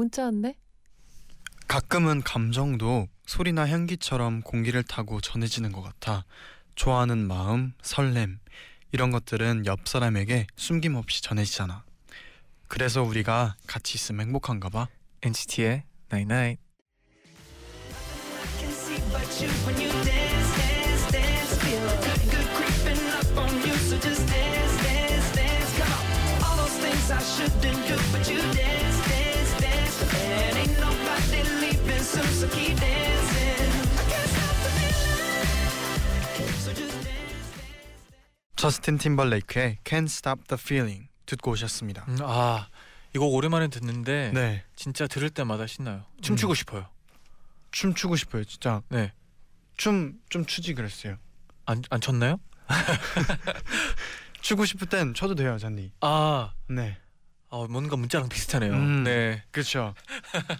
문자 왔네. 가끔은 감정도 소리나 향기처럼 공기를 타고 전해지는 것 같아. 좋아하는 마음, 설렘 이런 것들은 옆 사람에게 숨김없이 전해지잖아. 그래서 우리가 같이 있으면 행복한가 봐. NCT의 Night Night. can see but you when you dance, dance, dance. Feel a good, good creeping up on you. So just dance, dance, dance. Come on. All those things I shouldn't do, but you. And ain't nobody leaving soon, so keep dancing. I can't stop the feeling. So just dance. 저스틴 팀벌레이크의 Can't Stop the Feeling 듣고 오셨습니다. 음, 아, 이거 오랜만에 듣는데 네, 진짜 들을 때마다 신나요. 춤추고 싶어요. 춤추고 싶어요. 진짜 네. 춤 좀 추지 그랬어요. 안, 안 췄나요? 추고 싶을 땐 춰도 돼요, 잔디. 아, 네, 아 뭔가 문자랑 비슷하네요. 음. 네. 그렇죠.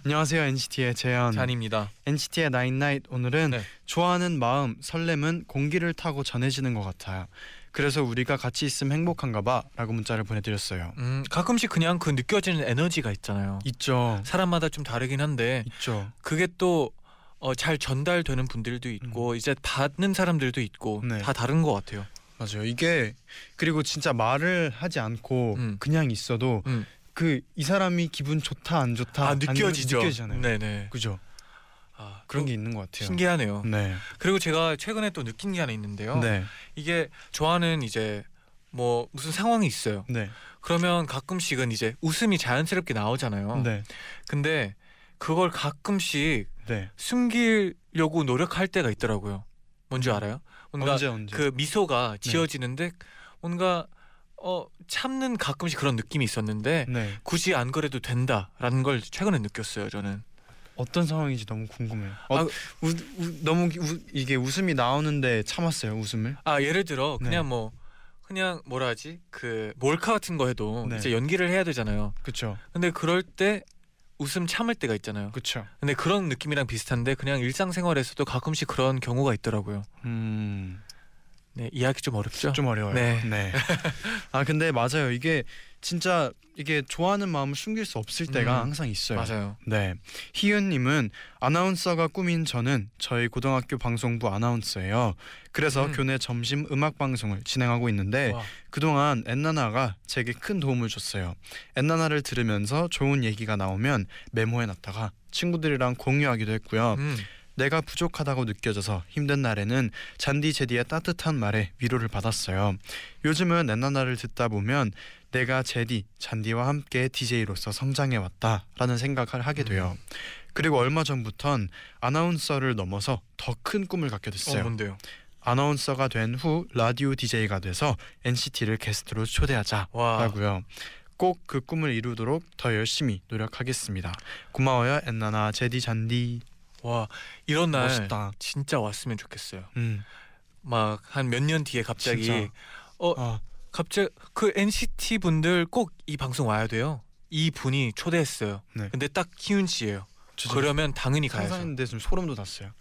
안녕하세요, NCT의 재현. 잔입니다. NCT의 나인나잇 오늘은 네. 좋아하는 마음 설렘은 공기를 타고 전해지는 것 같아요. 그래서 우리가 같이 있으면 행복한가 봐라고 문자를 보내드렸어요. 음, 가끔씩 그냥 그 느껴지는 에너지가 있잖아요. 있죠, 사람마다 좀 다르긴 한데 있죠. 그게 또 어, 잘 전달되는 분들도 있고 이제 받는 사람들도 있고 음. 네. 다 다른 것 같아요. 맞아요. 이게 그리고 진짜 말을 하지 않고 음. 그냥 있어도 음. 그이 사람이 기분 좋다 안 좋다 아 느껴지죠. 느껴지잖아요. 네네. 그죠? 아, 그런 또게 있는 것 같아요. 신기하네요. 네, 그리고 제가 최근에 또 느낀 게 하나 있는데요. 네, 이게 좋아하는 이제 뭐 무슨 상황이 있어요. 네, 그러면 가끔씩은 이제 웃음이 자연스럽게 나오잖아요. 네, 근데 그걸 가끔씩 네. 숨기려고 노력할 때가 있더라고요. 뭔지 알아요? 뭔가 언제 언제? 그 미소가 네. 지어지는데 뭔가 어 참는 가끔씩 그런 느낌이 있었는데 네. 굳이 안 그래도 된다라는 걸 최근에 느꼈어요. 저는. 어떤 상황인지 너무 궁금해요. 어, 아, 우, 우, 너무 우, 이게 웃음이 나오는데 참았어요. 웃음을. 아 예를 들어 네. 그냥 뭐 그냥 뭐라 하지 그 몰카 같은 거 해도 네. 이제 연기를 해야 되잖아요. 그렇죠. 근데 그럴 때 웃음 참을 때가 있잖아요. 그렇죠. 근데 그런 느낌이랑 비슷한데 그냥 일상생활에서도 가끔씩 그런 경우가 있더라고요. 음. 네 이해하기 좀 어렵죠. 좀 어려워요. 네. 아 근데 맞아요. 이게 진짜 이게 좋아하는 마음을 숨길 수 없을 때가 음, 항상 있어요. 맞아요. 네. 희은님은 아나운서가 꿈인 저는 저희 고등학교 방송부 아나운서예요. 그래서 음. 교내 점심 음악 방송을 진행하고 있는데 와, 그동안 엔나나가 제게 큰 도움을 줬어요. 엔나나를 들으면서 좋은 얘기가 나오면 메모해놨다가 친구들이랑 공유하기도 했고요. 음, 내가 부족하다고 느껴져서 힘든 날에는 잔디 제디의 따뜻한 말에 위로를 받았어요. 요즘은 엔나나를 듣다 보면 내가 제디, 잔디와 함께 DJ로서 성장해 왔다라는 생각을 하게 돼요. 그리고 얼마 전부턴 아나운서를 넘어서 더 큰 꿈을 갖게 어 됐어요. 뭔데요? 아나운서가 된 후 라디오 DJ가 돼서 NCT를 게스트로 초대하자라고요. 와, 꼭그 꿈을 이루도록 더 열심히 노력하겠습니다. 고마워요, 엔나나, 제디, 잔디. 와 이런 날 멋있다. 진짜 왔으면 좋겠어요. 음, 막한 몇 년 뒤에 갑자기 진짜. 어 아, 갑자기 그 NCT 분들 꼭 이 방송 와야 돼요. 이 분이 초대했어요. 네. 근데 딱 희윤 씨예요. 그러면 당연히 가야죠. 상상했는데 지금 소름 돋았어요.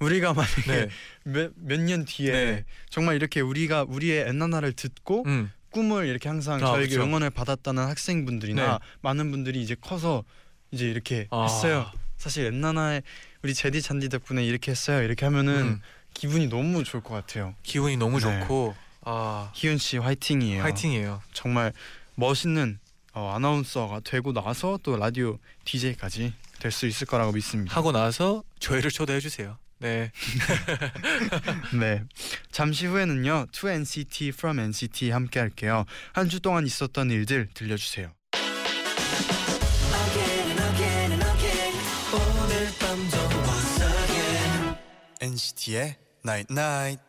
우리가 만약에 네. 몇년 뒤에 네. 정말 이렇게 우리가 우리의 엔나나를 듣고 음. 꿈을 이렇게 항상 아, 저에게 그쵸. 응원을 받았다는 학생분들이나 네. 많은 분들이 이제 커서 이제 이렇게 아. 했어요. 사실 엔나나의 우리 제디 잔디 덕분에 이렇게 했어요. 이렇게 하면은 음. 기분이 너무 좋을 것 같아요. 기분이 너무 네. 좋고 아 희윤 씨 화이팅이에요. 화이팅이에요. 정말 멋있는 어, 아나운서가 되고 나서 또 라디오 DJ까지 될 수 있을 거라고 믿습니다. 하고 나서 저희를 초대해 주세요. 네. 네. 잠시 후에는요. To NCT from NCT 함께 할게요. 한 주 동안 있었던 일들 들려주세요. NCT의 Night Night.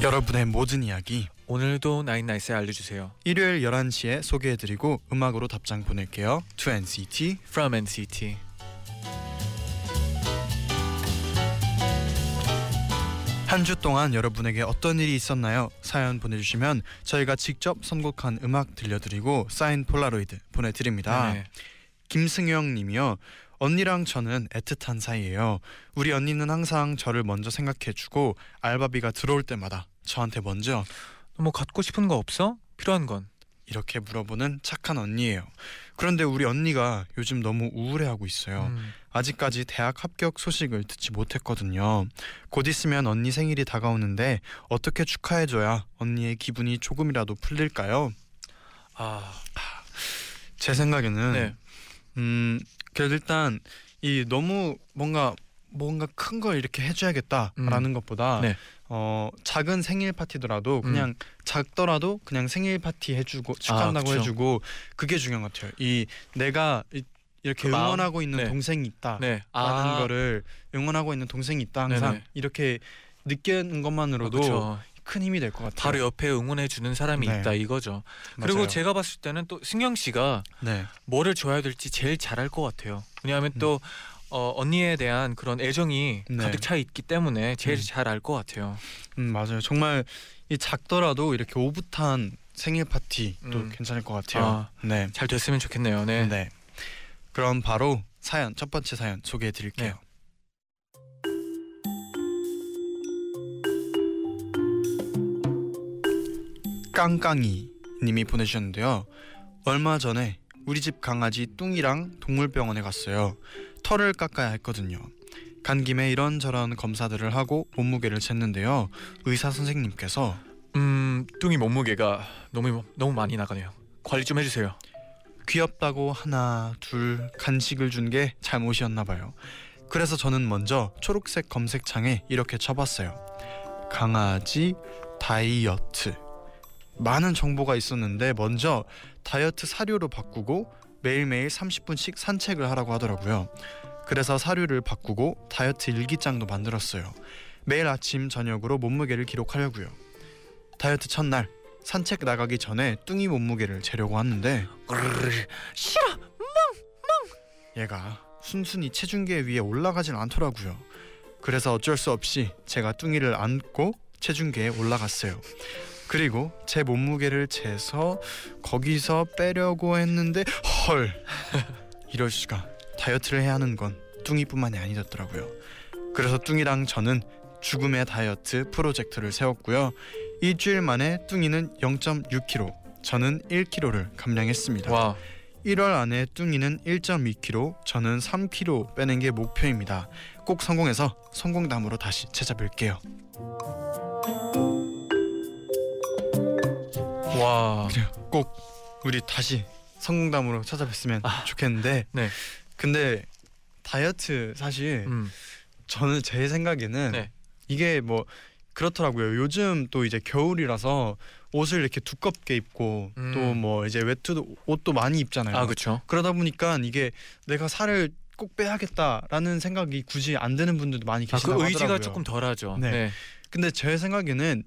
여러분의 모든 이야기 오늘도 나인나이스에 알려주세요. 일요일 11시에 소개해드리고 음악으로 답장 보낼게요. 2NCT From NCT. 한 주 동안 여러분에게 어떤 일이 있었나요? 사연 보내주시면 저희가 직접 선곡한 음악 들려드리고 사인 폴라로이드 보내드립니다. 네. 김승영 님이요. 언니랑 저는 애틋한 사이예요. 우리 언니는 항상 저를 먼저 생각해주고 알바비가 들어올 때마다 저한테 먼저 뭐 갖고 싶은 거 없어? 필요한 건. 이렇게 물어보는 착한 언니예요. 그런데 우리 언니가 요즘 너무 우울해하고 있어요. 음. 아직까지 대학 합격 소식을 듣지 못했거든요. 곧 있으면 언니 생일이 다가오는데 어떻게 축하해줘야 언니의 기분이 조금이라도 풀릴까요? 아, 제 생각에는 네. 음 그래도 일단 이 너무 뭔가 뭔가 큰 걸 이렇게 해줘야겠다라는 것보다 네. 어 작은 생일 파티더라도 그냥 작더라도 그냥 생일 파티 해주고 축하한다고 그쵸. 해주고 그게 중요한 것 같아요. 이 내가 이, 이렇게 그? 응원하고 있는 네. 동생이 있다. 네. 라는 거를 응원하고 있는 동생이 있다 항상 네네. 이렇게 느끼는 것만으로도 그렇죠. 큰 힘이 될 것 같아요. 바로 옆에 응원해 주는 사람이 네. 있다 이거죠. 그리고 맞아요. 제가 봤을 때는 또 승영 씨가 네. 뭐를 줘야 될지 제일 잘할 것 같아요. 왜냐하면 또 어, 언니에 대한 그런 애정이 네. 가득 차 있기 때문에 제일 음. 잘알 것 같아요. 음 맞아요. 정말 이 작더라도 이렇게 오붓한 생일 파티도 음. 괜찮을 것 같아요. 아, 네. 잘 됐으면 좋겠네요. 네. 네. 그럼 바로 사연 첫 번째 사연 소개해 드릴게요. 네. 깡깡이 님이 보내주셨는데요. 얼마 전에 우리 집 강아지 뚱이랑 동물병원에 갔어요. 털을 깎아야 했거든요. 간 김에 이런저런 검사들을 하고 몸무게를 쟀는데요. 의사 선생님께서 음, 뚱이 몸무게가 너무 너무 많이 나가네요. 관리 좀 해주세요. 귀엽다고 하나 둘 간식을 준 게 잘못이었나 봐요. 그래서 저는 먼저 초록색 검색창에 이렇게 쳐봤어요. 강아지 다이어트. 많은 정보가 있었는데 먼저 다이어트 사료로 바꾸고 매일매일 30분씩 산책을 하라고 하더라고요. 그래서 사료를 바꾸고 다이어트 일기장도 만들었어요. 매일 아침 저녁으로 몸무게를 기록하려고요. 다이어트 첫날 산책 나가기 전에 뚱이 몸무게를 재려고 하는데 싫어. 얘가 순순히 체중계 위에 올라가진 않더라고요. 그래서 어쩔 수 없이 제가 뚱이를 안고 체중계에 올라갔어요. 그리고 제 몸무게를 재서 거기서 빼려고 했는데 헐 이럴 수가 다이어트를 해야 하는 건 뚱이뿐만이 아니었더라고요. 그래서 뚱이랑 저는 죽음의 다이어트 프로젝트를 세웠고요. 일주일 만에 뚱이는 0.6kg, 저는 1kg를 감량했습니다. 와, 1월 안에 뚱이는 1.2kg, 저는 3kg 빼는 게 목표입니다. 꼭 성공해서 성공담으로 다시 찾아뵐게요. 와, 꼭 우리 다시 성공담으로 찾아뵀으면 아. 좋겠는데. 네. 근데 다이어트 사실 음, 저는 제 생각에는 네. 이게 뭐 그렇더라고요. 요즘 또 이제 겨울이라서 옷을 이렇게 두껍게 입고 음. 또뭐 이제 외투 옷도 많이 입잖아요. 아 그렇죠. 그러다 보니까 이게 내가 살을 꼭 빼야겠다라는 생각이 굳이 안 드는 분들도 많이 아, 계시다고 그 의지가 하더라고요. 조금 덜하죠. 네. 네. 근데 제 생각에는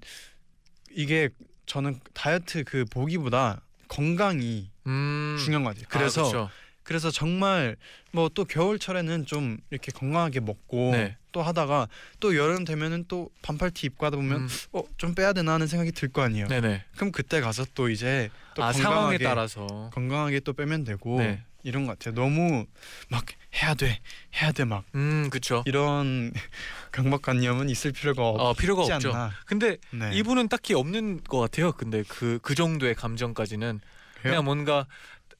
이게 저는 다이어트 그 보기보다 건강이 음, 중요한 것 같아요. 그래서 아, 그렇죠. 그래서 정말 뭐 또 겨울철에는 좀 이렇게 건강하게 먹고 네. 또 하다가 또 여름 되면은 또 반팔티 입고 하다 보면 음, 어좀 빼야 되나 하는 생각이 들 거 아니에요. 네네. 그럼 그때 가서 또 이제 또 아 상황에 따라서. 건강하게 또 빼면 되고 네. 이런 것 같아요. 너무 막 해야 돼 해야 돼 막 음 그렇죠. 이런 강박관념은 있을 필요가 어 없지 필요가 없죠. 않나. 근데 네. 이분은 딱히 없는 것 같아요. 근데 그그 정도의 감정까지는 그냥 뭔가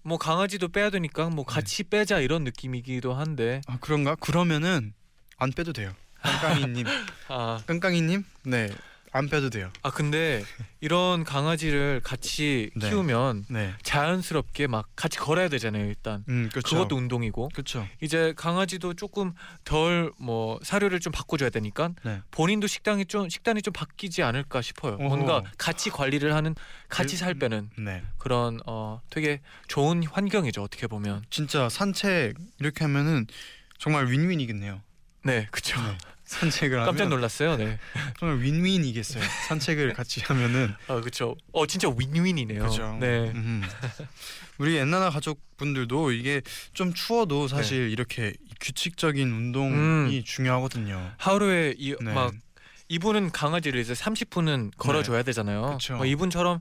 뭐 강아지도 빼야 되니까 네. 뭐 같이 빼자 이런 느낌이기도 한데 아 그런가? 그러면은 안 빼도 돼요. 깡깡이님, 아, 깡깡이님, 네, 안 빼도 돼요. 아 근데 이런 강아지를 같이 네. 키우면 네, 자연스럽게 막 같이 걸어야 되잖아요. 일단 음 그렇죠. 그것도 운동이고 그렇죠. 이제 강아지도 조금 덜 뭐 사료를 좀 바꿔줘야 되니까 네. 본인도 식당이 좀 식단이 좀 바뀌지 않을까 싶어요. 어허. 뭔가 같이 관리를 하는 같이 그- 살 빼는 네, 그런 어 되게 좋은 환경이죠. 어떻게 보면 진짜 산책 이렇게 하면은 정말 윈윈이겠네요. 네 그렇죠. 네. 산책을 깜짝 놀랐어요. 네. 정말 윈윈이겠어요. 산책을 같이 하면은 아 그렇죠. 어 진짜 윈윈이네요. 그죠. 네. 음. 우리 옛날 가족분들도 이게 좀 추워도 사실 이렇게 규칙적인 운동이 음. 중요하거든요. 하루에 이, 네. 막 이분은 강아지를 이제 30분은 걸어줘야 되잖아요. 그쵸. 뭐 이분처럼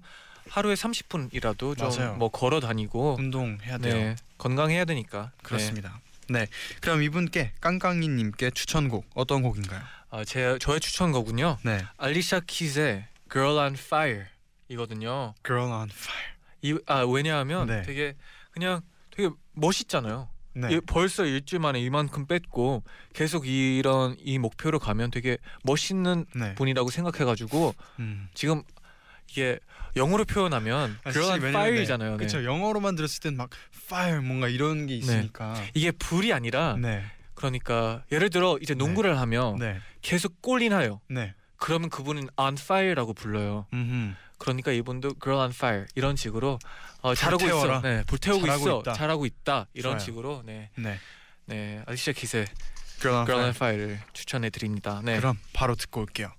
하루에 30분이라도 맞아요. 좀뭐 걸어 다니고 운동해야 돼요. 네 건강해야 되니까. 그렇습니다. 네. 그럼 이분께 깡깡이님께 추천곡 어떤 곡인가요? 네. 아, 제 저의 추천곡은요. 네. 알리샤 키즈의 Girl on Fire 이거든요. Girl on Fire. 이, 아 왜냐하면 네. 되게 그냥 되게 멋있잖아요. 네. 이- 벌써 일주일 만에 이만큼 뺐고 계속 이런 이 목표로 가면 되게 멋있는 네. 분이라고 생각해가지고 음. 지금 이게 영어로 표현하면 아, 왜냐면 Fire이잖아요. 네. 네. 그렇죠. 영어로만 들었을 땐막 fire 뭔가 이런 게 있으니까. 이게 불이 아니라 네. 그러니까 예를 들어 이제 농구를 하면 네. 계속. 네. 그러면 그분은 on fire라고 불러요. 음. 그러니까 이분도 girl on fire 이런 식으로 어, 잘하고. 있어. 네, 불태우고 잘하고 있어. 있다. 잘하고 있다. 이런 좋아요. 식으로 네. 네. 네. 알리샤 키스의 Girl on girl on Fire. fire를 추천해 드립니다. 네. 그럼 바로 듣고 올게요.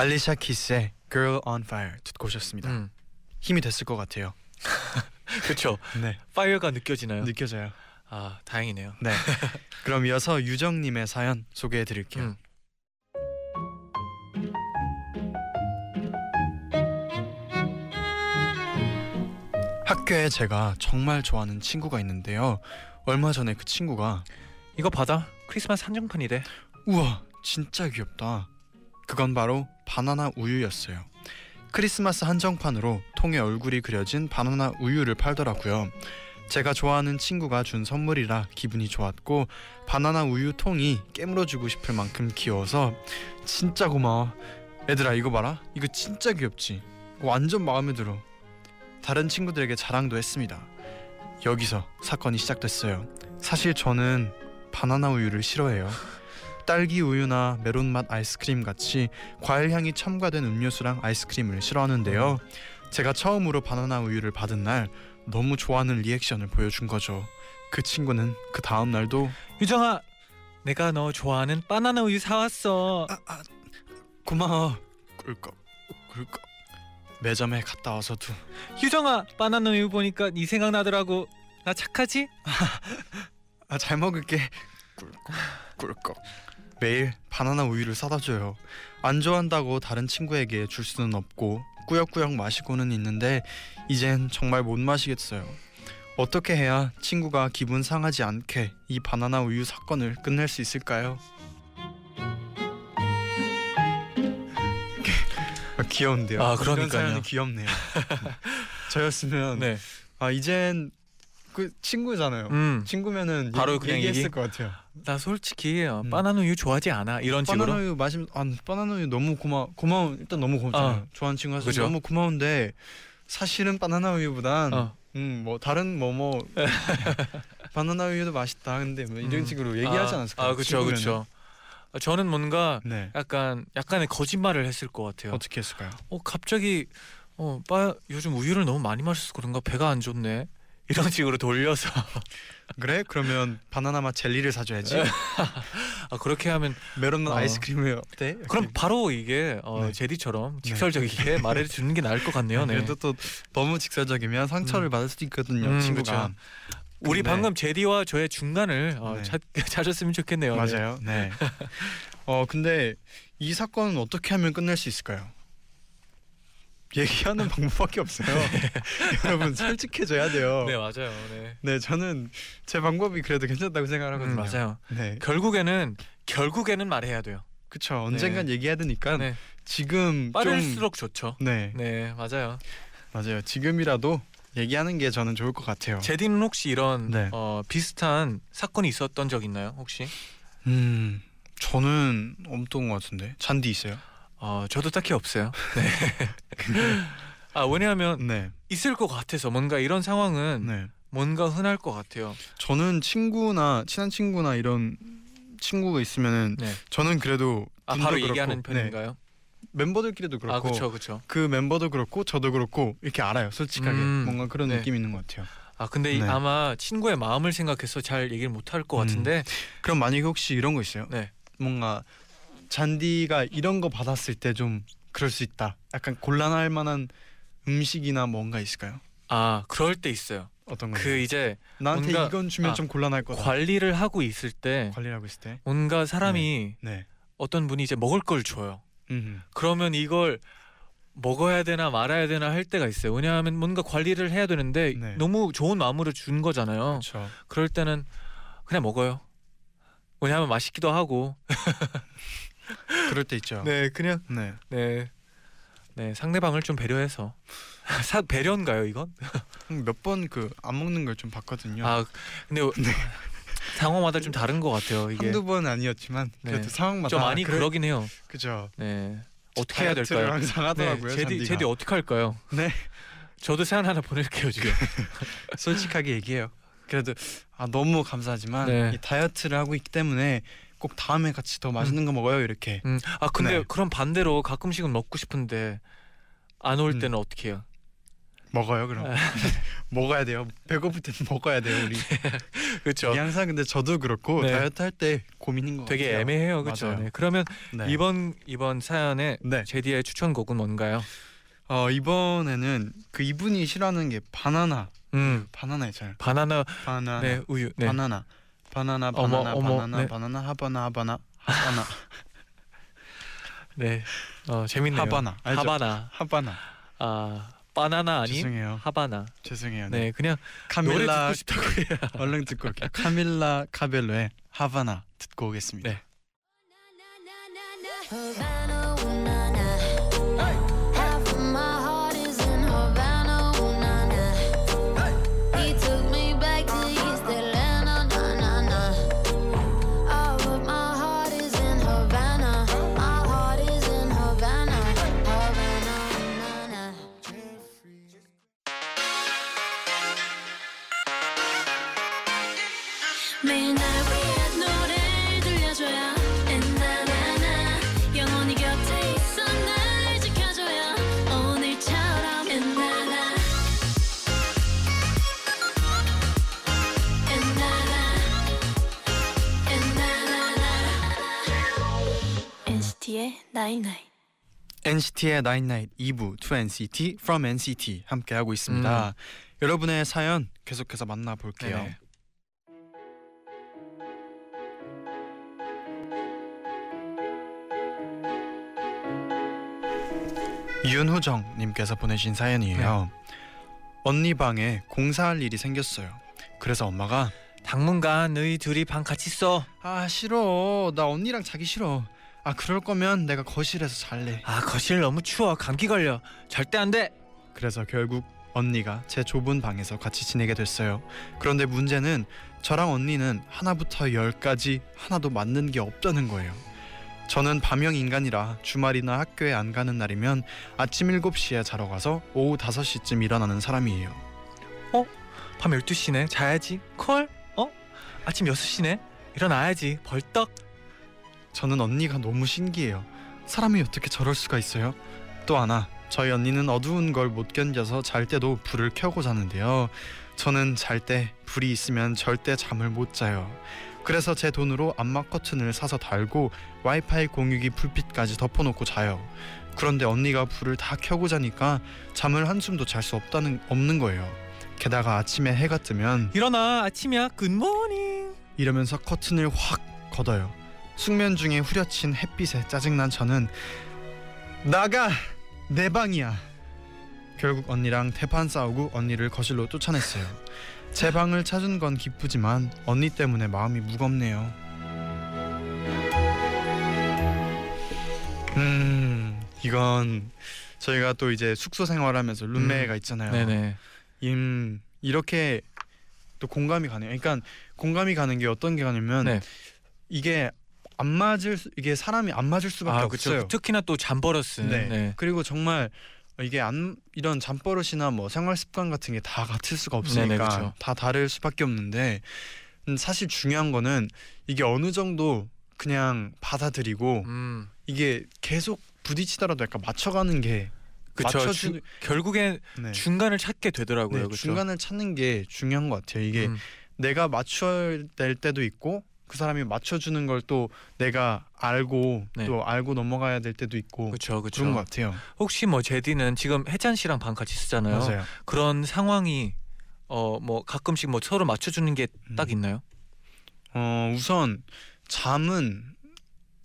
알리샤 키스의 Girl on Fire 듣고 오셨습니다. 음. 힘이 됐을 것 같아요. 그렇죠. 네. fire가 느껴지나요? 느껴져요. 아, 다행이네요. 네. 그럼 이어서 유정님의 사연 소개해 드릴게요. 음. 학교에 제가 정말 좋아하는 친구가 있는데요. 얼마 전에 그 친구가 이거 받아. 크리스마스 한정판이래. 우와 진짜 귀엽다. 그건 바로 바나나 우유였어요. 크리스마스 한정판으로 통에 얼굴이 그려진 바나나 우유를 팔더라고요. 제가 좋아하는 친구가 준 선물이라 기분이 좋았고 바나나 우유 통이 깨물어 주고 싶을 만큼 귀여워서 진짜 고마워. 얘들아 이거 봐라. 이거 진짜 귀엽지. 완전 마음에 들어. 다른 친구들에게 자랑도 했습니다. 여기서 사건이 시작됐어요. 사실 저는 바나나 우유를 싫어해요. 딸기 우유나 메론 맛 아이스크림 같이 과일 향이 첨가된 음료수랑 아이스크림을 싫어하는데요. 제가 처음으로 바나나 우유를 받은 날 너무 좋아하는 리액션을 보여준 거죠. 그 친구는 그 다음 날도 유정아, 내가 너 좋아하는 바나나 우유 사왔어. 아, 아, 고마워 꿀꺽 꿀꺽 매점에 갔다 와서도 유정아, 바나나 우유 보니까 네 생각 나더라고. 나 착하지? 아, 잘 먹을게 꿀꺽 꿀꺽 매일 바나나 우유를 사다 줘요 안 좋아한다고 다른 친구에게 줄 수는 없고 꾸역꾸역 마시고는 있는데 이젠 정말 못 마시겠어요 어떻게 해야 친구가 기분 상하지 않게 이 바나나 우유 사건을 끝낼 수 있을까요? 아, 귀여운데요. 아, 그러니까요. 귀엽네요. 저였으면 네. 아 이젠 그 친구잖아요. 음. 친구면은 바로 얘기, 그냥 얘기했을 얘기? 것 같아요. 나 솔직히 어, 음. 바나나 우유 좋아하지 않아. 이런 식으로. 바나나 우유 마시면 아 바나나 우유 너무 고마 고마워 일단 너무 고맙잖아요. 어. 좋아하는 친구라서 그죠. 너무 고마운데 사실은 바나나 우유보단 어. 음뭐 다른 뭐뭐 바나나 우유도 맛있다. 근데 뭐 이런 음. 식으로 얘기하지 아, 않았을까요? 아, 그렇죠. 그렇죠. 저는 뭔가 네. 약간 약간의 거짓말을 했을 것 같아요. 어떻게 했을까요? 어 갑자기 어, 빠 요즘 우유를 너무 많이 마셔서 그런가 배가 안 좋네. 이런 식으로 돌려서 그래? 그러면 바나나 맛 젤리를 사줘야지. 아 그렇게 하면 메론 맛 어. 아이스크림을 어때? 그럼 바로 이게 어, 네. 제디처럼 직설적이게 말해 주는 게 나을 것 같네요. 네. 그래도 또 너무 직설적이면 상처를 음. 받을 수도 있거든요. 음, 친구가. 그쵸. 우리 근데- 방금 제디와 저의 중간을 어, 네. 찾, 찾았으면 좋겠네요. 네. 맞아요. 네. 어 근데 이 사건은 어떻게 하면 끝낼 수 있을까요? 얘기하는 방법밖에 없어요. 여러분 솔직해져야 돼요. 네 맞아요. 네. 네, 저는 제 방법이 그래도 괜찮다고 생각을 음, 하거든요. 맞아요. 네, 결국에는 결국에는 말해야 돼요. 그쵸. 언젠간 얘기해야 되니까 네. 지금 좀 빠를수록 좋죠. 네, 네 맞아요. 맞아요. 지금이라도 얘기하는 게 저는 좋을 것 같아요. 제디는 혹시 이런 네. 어, 비슷한 사건이 있었던 적 있나요? 혹시? 음, 저는 없던 것 같은데. 잔디 있어요? 어, 저도 딱히 없어요. 네. 아 왜냐하면 네, 있을 것 같아서 뭔가 이런 상황은 네, 뭔가 흔할 것 같아요. 저는 친구나 친한 친구나 이런 친구가 있으면은 네. 저는 그래도 아 바로 그렇고, 얘기하는 네, 편인가요? 멤버들끼리도 그렇고 아 그렇죠, 그렇죠. 그 멤버도 그렇고 저도 그렇고 이렇게 알아요. 솔직하게 음, 뭔가 그런 네. 느낌이 있는 것 같아요. 아 근데 이- 네. 아마 친구의 마음을 생각해서 잘 얘기를 못 할것 음. 같은데. 그럼 만약에 혹시 이런 거 있어요? 네. 뭔가 잔디가 이런 거 받았을 때 좀 그럴 수 있다. 약간 곤란할 만한 음식이나 뭔가 있을까요? 아 그럴 때 있어요. 어떤 거요? 그 이제 나한테 뭔가- 이건 주면 아, 좀 곤란할 거다. 관리를 하고 있을 때 관리를 하고 있을 때. 뭔가 사람이 네. 어떤 분이 이제 먹을 걸 줘요. 음. 그러면 이걸 먹어야 되나 말아야 되나 할 때가 있어요. 왜냐하면 뭔가 관리를 해야 되는데 네. 너무 좋은 마음으로 준 거잖아요. 그렇죠. 그럴 때는 그냥 먹어요. 왜냐하면 맛있기도 하고. 그럴 때 있죠. 네, 그냥 네. 네, 네 상대방을 좀 배려해서 사 배려인가요 이건? 몇 번 그 안 먹는 걸 좀 봤거든요. 아 근데 상황마다 좀 다른 것 같아요 이게. 한두 번 아니었지만 그래도 네. 상황마다 좀 많이 그래- 그러긴 해요. 그죠. 네. 어떻게 해야 될까요? 항상 하더라고요. 네, 제디. 제디 어떻게 할까요? 네. 저도 사연 하나 보낼게요 지금. 솔직하게 얘기해요. 그래도 아 너무 감사하지만 네. 이 다이어트를 하고 있기 때문에 꼭 다음에 같이 더 맛있는 거 먹어요 이렇게. 음, 아 근데 네. 그럼 반대로 가끔씩은 먹고 싶은데 안올 음. 때는 어떻게 해요? 먹어요 그럼. 아. 먹어야 돼요. 배고플 때는 먹어야 돼요 우리. 그렇죠. 항상 근데 저도 그렇고 네. 다이어트 할 때 고민인 것 되게 같아요. 애매해요, 그렇죠. 네. 그러면 네. 이번 이번 사연에 네. 제디의 추천곡은 뭔가요? 어 이번에는 그 이분이 싫어하는 게 바나나. 음, 바나나 있잖아요. 바나나, 바나나. 네, 우유, 네. 바나나. 바나나 어머, 바나나 어머, 바나나 네. 바나나 하바나 하바나 하바나 네, 어 재밌네요. 하바나. 알죠? 하바나, 하바나. 아 바나나 아닌 죄송해요. 하바나. 죄송해요. 네, 그냥 노래 카밀라 듣고 싶다고 해요. 얼른 듣고 올게요. 카밀라 카벨로의 하바나 듣고 오겠습니다. 네. 매일 날 위한 노래를 들려줘요 엔나나나 영원히 곁에 있어 날 지켜줘요 오늘처럼 엔나나 엔나나 엔나나나 NCT의 Nine Nine NCT의 Nine Night 2부 To NCT From NCT 함께 하고 있습니다. 여러분의 사연 계속해서 만나볼게요. 네네. 윤호정님께서 보내신 사연이에요. 네. 언니 방에 공사할 일이 생겼어요. 그래서 엄마가 당분간 너희 둘이 방 같이 써. 아 싫어 나 언니랑 자기 싫어 아 그럴 거면 내가 거실에서 잘래 아 거실 너무 추워 감기 걸려. 절대 안 돼. 그래서 결국 언니가 제 좁은 방에서 같이 지내게 됐어요 그런데 문제는 저랑 언니는 하나부터 열까지 하나도 맞는 게 없다는 거예요 저는 밤형 인간이라 주말이나 학교에 안 가는 날이면 아침 7시에 자러 가서 오후 5시쯤 일어나는 사람이에요 밤 12시네. 자야지. 콜? 어? 아침 6시네. 일어나야지. 벌떡. 저는 언니가 너무 신기해요. 사람이 어떻게 저럴 수가 있어요? 또 하나, 저희 언니는 어두운 걸 못 견뎌서 잘 때도 불을 켜고 자는데요. 저는 잘 때 불이 있으면 절대 잠을 못 자요. 그래서 제 돈으로 암막 커튼을 사서 달고 와이파이 공유기 불빛까지 덮어놓고 자요. 그런데 언니가 불을 다 켜고 자니까 잠을 한숨도 잘 수 없다는 없는 거예요. 게다가 아침에 해가 뜨면 일어나. 아침이야. 굿모닝. 이러면서 커튼을 확 걷어요. 숙면 중에 후려친 햇빛에 짜증난 저는 나가 내 방이야. 결국 언니랑 대판 싸우고 언니를 거실로 쫓아냈어요. 제 방을 찾은 건 기쁘지만 언니 때문에 마음이 무겁네요. 음 이건 저희가 또 이제 숙소 생활하면서 룸메가 있잖아요. 네네. 임 이렇게 또 공감이 가네요. 그러니까 공감이 가는 게 어떤 게 가냐면 네. 이게 안 맞을 수, 이게 사람이 안 맞을 수밖에 아 없어요. 특히나 또 잠버러스. 네. 네. 그리고 정말 이게 안 이런 잠버릇이나 뭐 생활 습관 같은 게 다 같을 수가 없으니까 네네, 그쵸. 다 다를 수밖에 없는데 음, 사실 중요한 거는 이게 어느 정도 그냥 받아들이고 음. 이게 계속 부딪히더라도 약간 맞춰가는 게 그쵸. 맞춰주- 주, 결국엔 네. 중간을 찾게 되더라고요. 네? 중간을 찾는 게 중요한 것 같아요. 이게 음. 내가 맞춰야 될 때도 있고 그 사람이 맞춰주는 걸 또 내가 알고 네. 또 알고 넘어가야 될 때도 있고 그쵸, 그쵸. 그런 것 같아요. 혹시 뭐 제디는 지금 혜찬 씨랑 방 같이 쓰잖아요. 맞아요. 그런 상황이 어 뭐 가끔씩 뭐 서로 맞춰주는 게딱 음. 있나요? 어 우선 잠은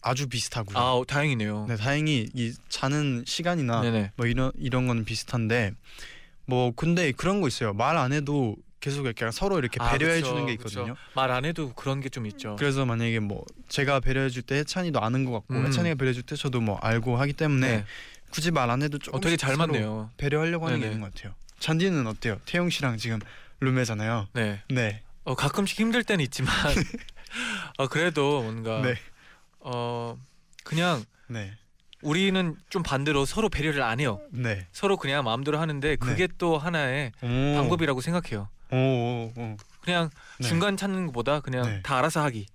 아주 비슷하고요. 아 어, 다행이네요. 네, 다행히 이 자는 시간이나 네네. 뭐 이런 이런 건 비슷한데 뭐 근데 그런 거 있어요. 말 안 해도 계속 이렇게 서로 이렇게 아, 배려해 그쵸, 주는 게. 있거든요. 말 안 해도 그런 게 좀 있죠. 그래서 만약에 뭐 제가 배려해 줄 때 해찬이도 아는 것 같고 음. 해찬이가 배려해 줄 때 저도 뭐 알고 하기 때문에 네. 굳이 말 안 해도 조금 어, 되게 잘 맞네요. 배려하려고 하는 게. 있는 것 같아요. 잔디는 어때요? 태용 씨랑 지금 룸메잖아요. 네. 네. 어 가끔씩 힘들 때는 있지만 어 그래도 뭔가 네. 어 그냥 네. 우리는 좀 반대로 서로 배려를 안 해요. 네. 서로 그냥 마음대로 하는데 그게 또 하나의 오. 방법이라고 생각해요. 오, 오, 오. 그냥 네. 중간 찾는 것보다 그냥 네. 다 알아서 하기.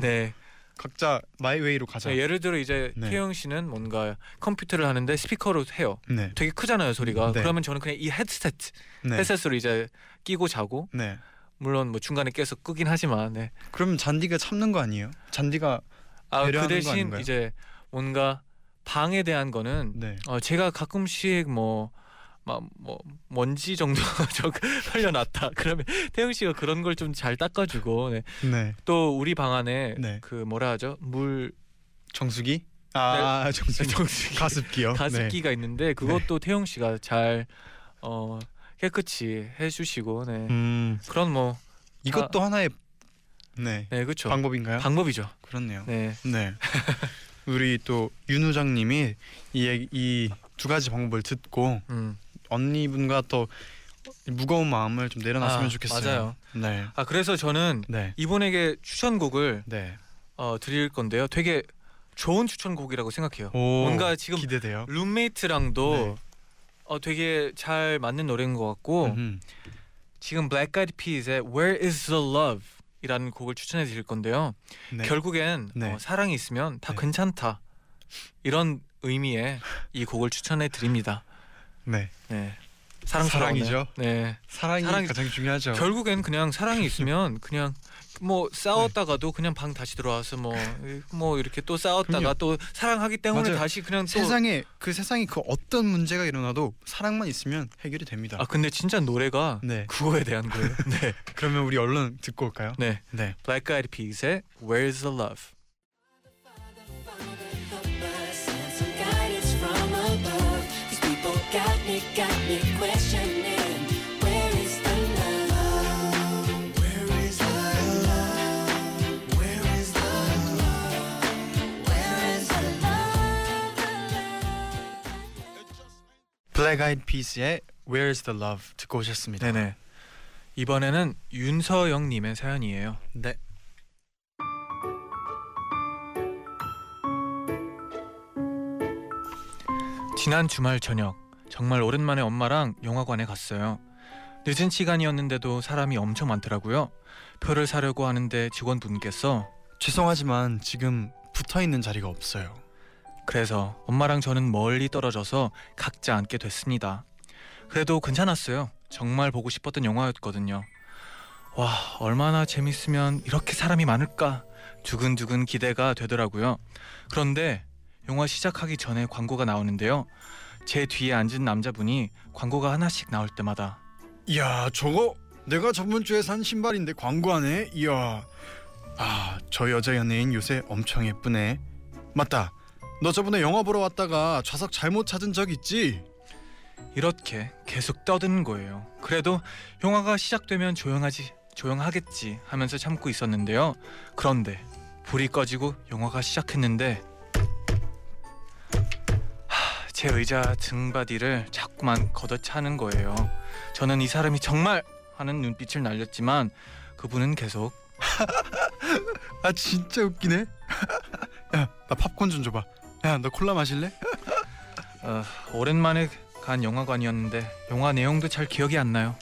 네. 각자 my way로 가자. 네, 예를 들어 이제 네. 태용 씨는 뭔가 컴퓨터를 하는데 스피커로 해요. 네. 되게 크잖아요 소리가. 네. 그러면 저는 그냥 이 헤드셋 네. 헤드셋으로 이제 끼고 자고 네. 물론 뭐 중간에 깨서 끄긴 하지만 네. 그러면 잔디가 참는 거 아니에요? 잔디가 아, 그 대신? 이제 뭔가 방에 대한 거는 네. 어, 제가 가끔씩 뭐 막뭐 먼지 정도 저 흘려놨다 그러면 태영 씨가 그런 걸 좀 잘 닦아주고 네. 네. 또 우리 방 안에 네. 그 뭐라 하죠 물 정수기? 아, 정수기. 네. 정수기. 가습기요. 네. 가습기가 있는데 그것도 태영 씨가 잘 어, 깨끗이 해주시고 네. 음. 그런 뭐 이것도 하나의 네. 네, 그렇죠. 방법인가요? 방법이죠. 그렇네요. 네. 네. 우리 또 윤우정님이 이이두 가지 방법을 듣고 음. 언니분과 또 무거운 마음을 좀 내려놨으면 아, 좋겠어요. 맞아요. 네. 아 그래서 저는 네. 이분에게 추천곡을 네. 어, 드릴 건데요. 되게 좋은 추천곡이라고 생각해요. 오, 뭔가 지금 기대돼요. 룸메이트랑도 네. 어, 되게 잘 맞는 노래인 것 같고 음흠. 지금 Black Eyed Peas의 Where Is the Love 이라는 곡을 추천해 드릴 건데요. 네. 결국엔 네. 어, 사랑이 있으면 다 네. 괜찮다 이런 의미의 이 곡을 추천해 드립니다. 네. 네. 사랑스러워요. 사랑이죠. 네. 사랑이, 사랑이- 가장 중요하죠. 결국엔 그냥 사랑이 있으면 그냥 뭐 싸웠다가도 그냥 방 다시 들어와서 뭐 뭐 이렇게 또 싸웠다가 그럼요. 또 사랑하기 때문에 맞아요. 다시 그냥 또 세상에 그 세상에 그 어떤 문제가 일어나도 사랑만 있으면 해결이 됩니다. 아 근데 진짜 노래가 네. 그거에 대한 거예요. 네. 그러면 우리 얼른 듣고 올까요? 네. 네. Black Eyed Peas의 Where's the Love. Where is the love? Black Eyed Peas의 Where's the Love 듣고 오셨습니다. 네네. 이번에는 윤서영 님의 사연이에요. 네. 지난 주말 저녁 정말 오랜만에 엄마랑 영화관에 갔어요. 늦은 시간이었는데도 사람이 엄청 많더라고요. 표를 사려고 하는데 직원분께서 죄송하지만 지금 붙어 있는 자리가 없어요. 그래서 엄마랑 저는 멀리 떨어져서 각자 앉게 됐습니다. 그래도 괜찮았어요. 정말 보고 싶었던 영화였거든요. 와, 얼마나 재밌으면 이렇게 사람이 많을까? 두근두근 기대가 되더라고요. 그런데 영화 시작하기 전에 광고가 나오는데요. 제 뒤에 앉은 남자분이 광고가 하나씩 나올 때마다 이야 저거 내가 저번 주에 산 신발인데 광고하네. 이야 아 저 여자 연예인 요새 엄청 예쁘네. 맞다. 너 저번에 영화 보러 왔다가 좌석 잘못 찾은 적 있지? 이렇게 계속 떠드는 거예요. 그래도 영화가 시작되면 조용하지 조용하겠지 하면서 참고 있었는데요. 그런데 불이 꺼지고 영화가 시작했는데 하, 제 의자 등바디를 자꾸만 걷어차는 거예요. 저는 이 사람이 정말 하는 눈빛을 날렸지만 그분은 계속 아 진짜 웃기네. 야 나 팝콘 좀 줘봐. 야 너 콜라 마실래? 어, 오랜만에 간 영화관이었는데 영화 내용도 잘 기억이 안 나요.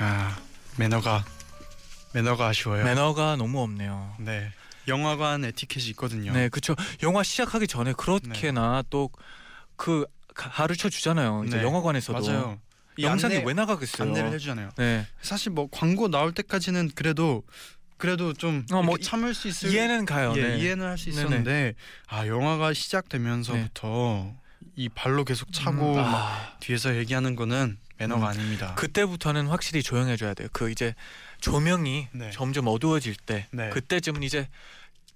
아 매너가 매너가 아쉬워요. 매너가 너무 없네요. 네. 영화관 에티켓이 있거든요. 네, 그렇죠. 영화 시작하기 전에 그렇게나 또그 가르쳐 주잖아요. 이제 네, 영화관에서도 맞아요. 이 영상이 안내, 왜 나가겠어요? 안내를 해주잖아요. 네, 사실 뭐 광고 나올 때까지는 그래도 그래도 좀 어, 뭐 참을 수 있을 이해는 가요. 예, 네. 이해는 할 수. 있었는데 아 영화가 시작되면서부터 이 발로 계속 차고 음, 막 아, 뒤에서 얘기하는 거는 매너가 음, 아닙니다. 그때부터는 확실히 조용해져야 돼요. 그 이제 조명이 네. 점점 어두워질 때 네. 그때쯤은 이제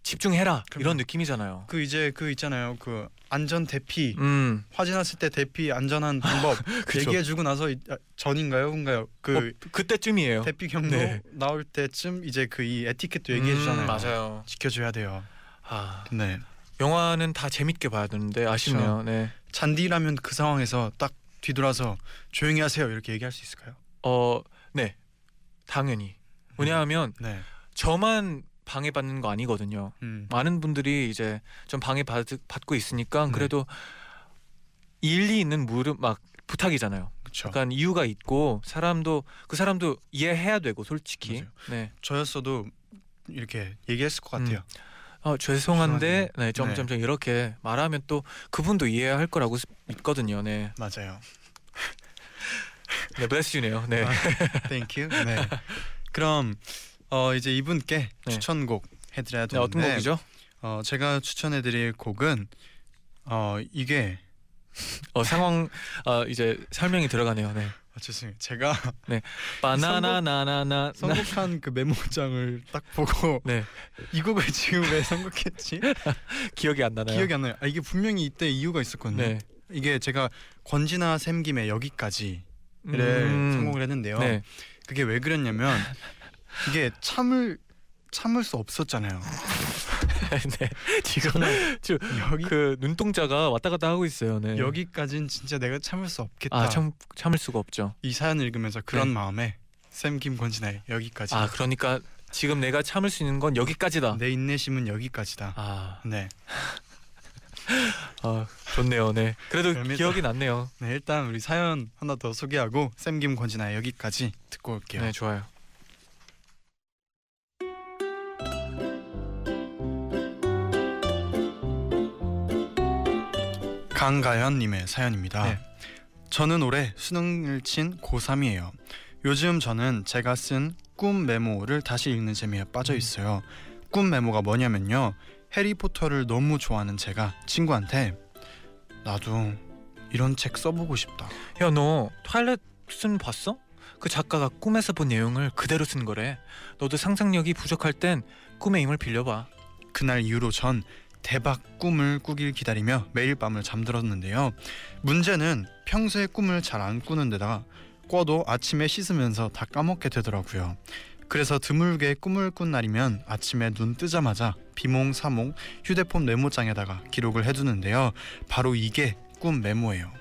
집중해라. 이런 느낌이잖아요. 그 이제 그 있잖아요. 그 안전 대피 음, 화재 났을 때 대피 안전한 방법. 얘기해주고 나서 이- 아, 전인가요, 후인가요? 그 어, 그때쯤이에요. 대피 경로 네. 나올 때쯤 이제 그 이 에티켓도 얘기해주잖아요. 음, 맞아요. 지켜줘야 돼요. 아, 네. 영화는 다 재밌게 봐야 되는데 아쉽네요. 네. 잔디라면 그 상황에서 딱 뒤돌아서 조용히 하세요 이렇게 얘기할 수 있을까요? 어, 네, 당연히. 왜냐하면 네. 저만 방해받는 거 아니거든요. 음. 많은 분들이 이제 좀 방해 받, 받고 있으니까 네. 그래도 일리 있는 물음 막 부탁이잖아요. 그렇죠. 약간 이유가 있고 사람도 그 사람도 이해해야 되고 솔직히. 맞아요. 네. 저였어도 이렇게 얘기했을 것 같아요. 어 죄송한데 네 네. 점점점 이렇게 말하면 또 그분도 이해할 거라고 스- 믿거든요. 네. 맞아요. 네, bless you네요. 네. 아, thank you. 네. 그럼 어 이제 이분께 네. 추천곡 해드려야 네, 되는데 어떤 곡이죠? 어 제가 추천해드릴 곡은 어 이게 어 상황 어 이제 설명이 들어가네요. 네. 아, 죄송해요. 제가 바나나 나나나 선곡한 그 메모장을 딱 보고 네. 이 곡을 지금 왜 선곡했지? 기억이 안 나나요? 기억이 안 나요. 아, 이게 분명히 이때 이유가 있었거든요. 네. 이게 제가 권지나 샘김의 여기까지를 음. 선곡을 했는데요. 네. 그게 왜 그랬냐면 이게 참을 참을 수 없었잖아요. 네. 지금 여기 그 눈동자가 왔다 갔다 하고 있어요. 네. 여기까진 진짜 내가 참을 수 없겠다. 아, 참 참을 수가 없죠. 이 사연 읽으면서 그런 네. 마음에 샘김 권지나의 여기까지. 아, 그러니까 지금 내가 참을 수 있는 건 여기까지다. 내 인내심은 여기까지다. 아, 네. 아, 좋네요. 네. 그래도 재밌다. 기억이 났네요. 네 일단 우리 사연 하나 더 소개하고 샘김 권지나의 여기까지 듣고 올게요. 네, 좋아요. 강가현님의 사연입니다. 네. 저는 올해 수능을 친 고3이에요. 요즘 저는 제가 쓴 꿈 메모를 다시 읽는 재미에 빠져 있어요. 꿈 메모가 뭐냐면요. 해리포터를 너무 좋아하는 제가 친구한테 나도 이런 책 써보고 싶다. 야, 너 트와일렛은 봤어? 그 작가가 꿈에서 본 내용을 그대로 쓴 거래. 너도 상상력이 부족할 땐 꿈의 힘을 빌려봐. 그날 이후로 전 대박 꿈을 꾸길 기다리며 매일 밤을 잠들었는데요. 문제는 평소에 꿈을 잘 안 꾸는 데다가 꿔도 아침에 씻으면서 다 까먹게 되더라고요. 그래서 드물게 꿈을 꾼 날이면 아침에 눈 뜨자마자 비몽사몽 휴대폰 메모장에다가 기록을 해두는데요. 바로 이게 꿈 메모예요.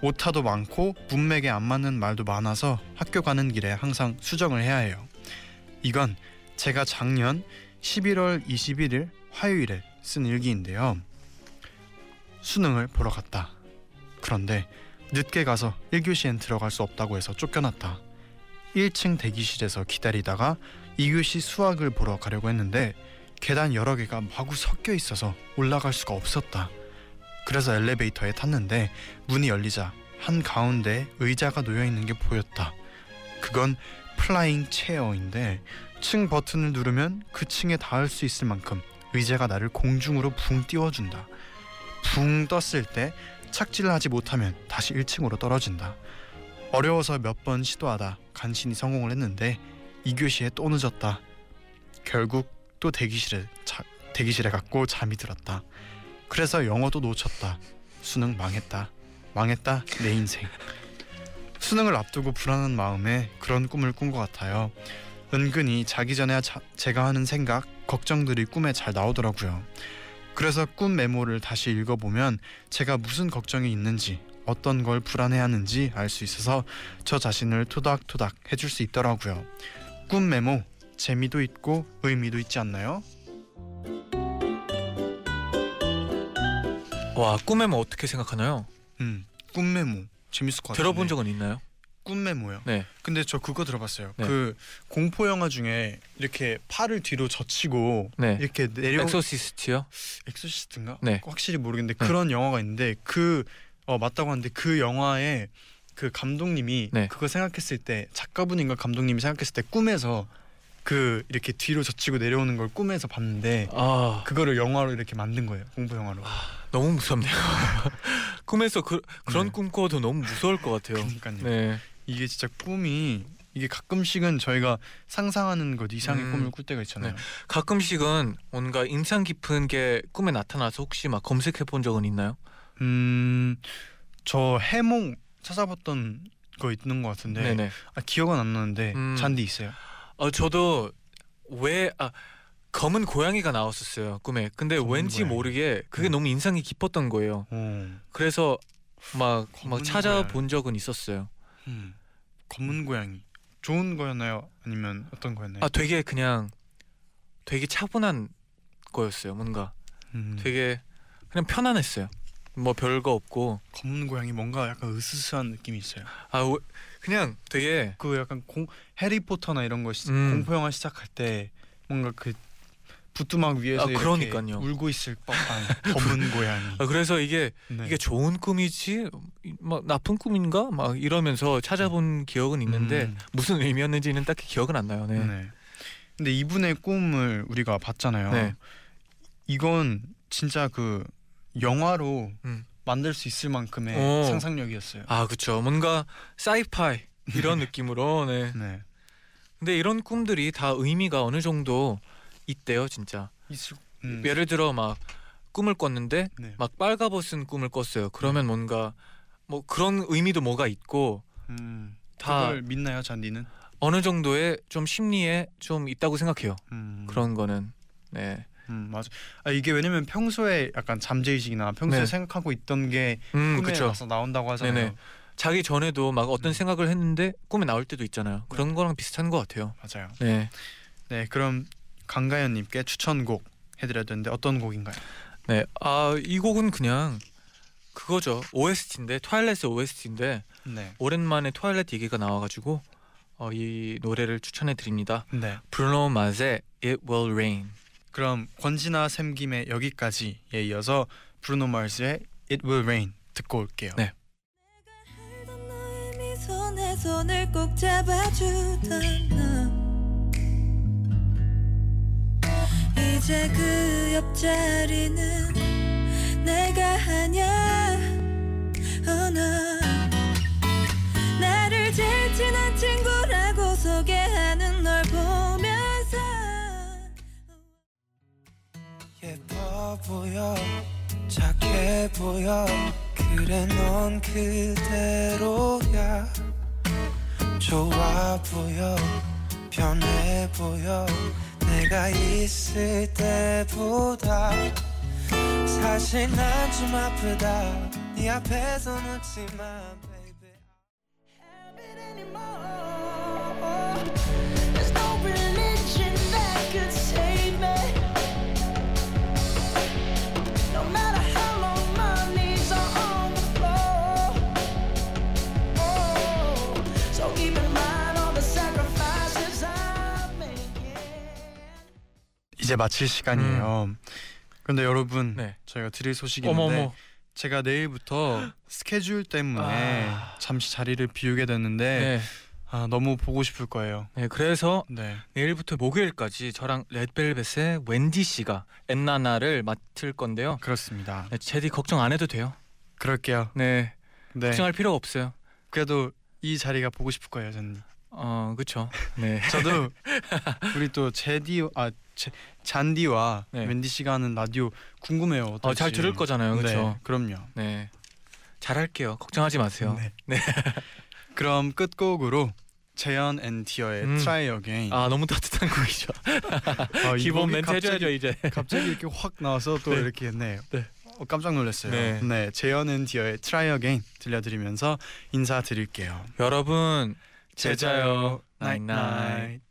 오타도 많고 문맥에 안 맞는 말도 많아서 학교 가는 길에 항상 수정을 해야 해요. 이건 제가 작년 11월 21일 화요일에 쓴 일기인데요. 수능을 보러 갔다. 그런데 늦게 가서 1교시엔 들어갈 수 없다고 해서 쫓겨났다. 1층 대기실에서 기다리다가 2교시 수학을 보러 가려고 했는데 계단 여러 개가 마구 섞여 있어서 올라갈 수가 없었다. 그래서 엘리베이터에 탔는데 문이 열리자 한 가운데 의자가 놓여 있는 게 보였다. 그건 flying chair인데 층 버튼을 누르면 그 층에 닿을 수 있을 만큼 의자가 나를 공중으로 붕 띄워준다. 붕 떴을 때 착지를 하지 못하면 다시 1층으로 떨어진다. 어려워서 몇 번 시도하다 간신히 성공을 했는데 2교시에 또 늦었다. 결국 또 대기실에 자, 대기실에 갔고 잠이 들었다. 그래서 영어도 놓쳤다. 수능 망했다. 망했다 내 인생. 수능을 앞두고 불안한 마음에 그런 꿈을 꾼 것 같아요. 은근히 자기 전에 자, 제가 하는 생각, 걱정들이 꿈에 잘 나오더라고요. 그래서 꿈 메모를 다시 읽어보면 제가 무슨 걱정이 있는지 어떤 걸 불안해하는지 알 수 있어서 저 자신을 토닥토닥 해줄 수 있더라고요. 꿈 메모 재미도 있고 의미도 있지 않나요? 와 꿈메모 어떻게 생각하나요? 음, 꿈메모 재밌을 것 같아요. 들어본 적은 있나요? 꿈메모요. 네. 근데 저 그거 들어봤어요. 네. 그 공포 영화 중에 이렇게 팔을 뒤로 젖히고 네. 이렇게 내려 엑소시스트요? 엑소시스트인가? 네. 확실히 모르겠는데 네. 그런 영화가 있는데 그 어, 맞다고 하는데 그 영화에 그 감독님이 네. 그거 생각했을 때 작가분인가 감독님이 생각했을 때 꿈에서 그 이렇게 뒤로 젖히고 내려오는 걸 꿈에서 봤는데 아 그거를 영화로 이렇게 만든 거예요 공포 영화로. 너무 무섭네요. 꿈에서 그 그런 네. 꿈 꿔도 너무 무서울 것 같아요. 그러니까요. 네. 이게 진짜 꿈이 이게 가끔씩은 저희가 상상하는 것 이상의 음. 꿈을 꿀 때가 있잖아요. 가끔씩은 뭔가 인상 깊은 게 꿈에 나타나서 혹시 막 검색해 본 적은 있나요? 음, 저 해몽 찾아봤던 거 있는 것 같은데 네네. 아, 기억은 안 나는데 음. 잔디 있어요. 어 저도 왜 아 검은 고양이가 나왔었어요 꿈에. 근데 왠지 고양이. 모르게 그게 네. 너무 인상이 깊었던 거예요. 오, 그래서 막 막 찾아본 적은 있었어요. 음, 검은 고양이 좋은 거였나요? 아니면 어떤 거였나요? 아 되게 그냥 되게 차분한 거였어요. 뭔가 음, 되게 그냥 편안했어요. 뭐 별거 없고 검은 고양이 뭔가 약간 으스스한 느낌이 있어요. 아 왜- 그냥 되게 그 약간 공 해리포터나 이런 거 시, 음. 공포 영화 시작할 때 뭔가 그 부뚜막 위에서 아, 그러니까요. 울고 있을 법한 검은 고양이. 아, 그래서 이게 네. 이게 좋은 꿈이지 막 나쁜 꿈인가 막 이러면서 찾아본 기억은 있는데 음. 무슨 의미였는지는 딱히 기억은 안 나요. 네. 네. 근데 이분의 꿈을 우리가 봤잖아요. 네. 이건 진짜 그 영화로 음. 만들 수 있을 만큼의 오. 상상력이었어요. 아 그렇죠. 뭔가 사이파이 이런 느낌으로. 네. 네. 근데 이런 꿈들이 다 의미가 어느 정도 있대요, 진짜. 있을 음. 예를 들어 막 꿈을 꿨는데 네. 막 빨가벗은 꿈을 꿨어요. 그러면 뭔가 뭐 그런 의미도 뭐가 있고 음. 다 그걸 믿나요, 잔디는? 어느 정도의 좀 심리에 좀 있다고 생각해요. 음. 그런 거는. 네. 음, 맞아. 아 이게 왜냐면 평소에 약간 잠재의식이나 평소에 네. 생각하고 있던 게 음, 꿈에 그렇죠. 와서 나온다고 하잖아요. 네네. 자기 전에도 막 어떤 음. 생각을 했는데 꿈에 나올 때도 있잖아요. 그런 거랑 비슷한 것 같아요. 맞아요. 네. 네, 그럼 강가연님께 추천곡 해드려야 되는데 어떤 곡인가요? 네. 아, 이 곡은 그냥 그거죠. OST인데 트와일렛의 OST인데 네. 오랜만에 트와일렛 얘기가 나와가지고 어, 이 노래를 추천해 드립니다. 네. 브루노 마즈의 It Will Rain. 그럼 권지나 샘김의 여기까지에 이어서 브루노 마스의 It Will Rain 듣고 올게요. 네. 알던 너의 미소 내 손을 꼭 잡아주던 너 이제 그 옆자리는 내가 아냐 oh no. 나를 제일 친한 친구라고 소개하는 널 보면서. 예뻐 보여 착해 보여. 그래 넌 그대로야. 좋아 보여 변해 보여 내가 있을 때보다 사실 난 좀 아프다. 네 앞에서 웃지만 이제 마칠 시간이에요. 그런데 여러분 네. 저희가 드릴 소식이 있는데 어머. 제가 내일부터 스케줄 때문에 아. 잠시 자리를 비우게 됐는데 네. 아, 너무 보고 싶을 거예요. 네. 그래서 네. 내일부터 목요일까지 저랑 레드벨벳의 웬디 씨가 엔나나를 맡을 건데요. 그렇습니다. 네, 제디 걱정 안 해도 돼요. 그럴게요. 네. 네. 걱정할 필요가 없어요. 그래도 이 자리가 보고 싶을 거예요, 저는. 어, 그렇죠. 네. 저도 우리 또 제디 아 제, 잔디와 네. 웬디 씨가 하는 라디오 궁금해요. 어, 잘 들을 거잖아요. 그렇죠. 네, 그럼요. 네. 잘할게요. 걱정하지 마세요. 네. 네. 그럼 끝곡으로 재현 and 디어의 음. Try Again. 아, 너무 따뜻한 곡이죠. 아, 이 기본 멘트 해줘야죠, 이제. 갑자기 이렇게 확 나와서 또 네. 이렇게 네. 네. 어, 깜짝 놀랐어요. 네. 네. 재현 and 디어의 Try Again 들려드리면서 인사드릴게요. 여러분, 제자요 나잇나잇.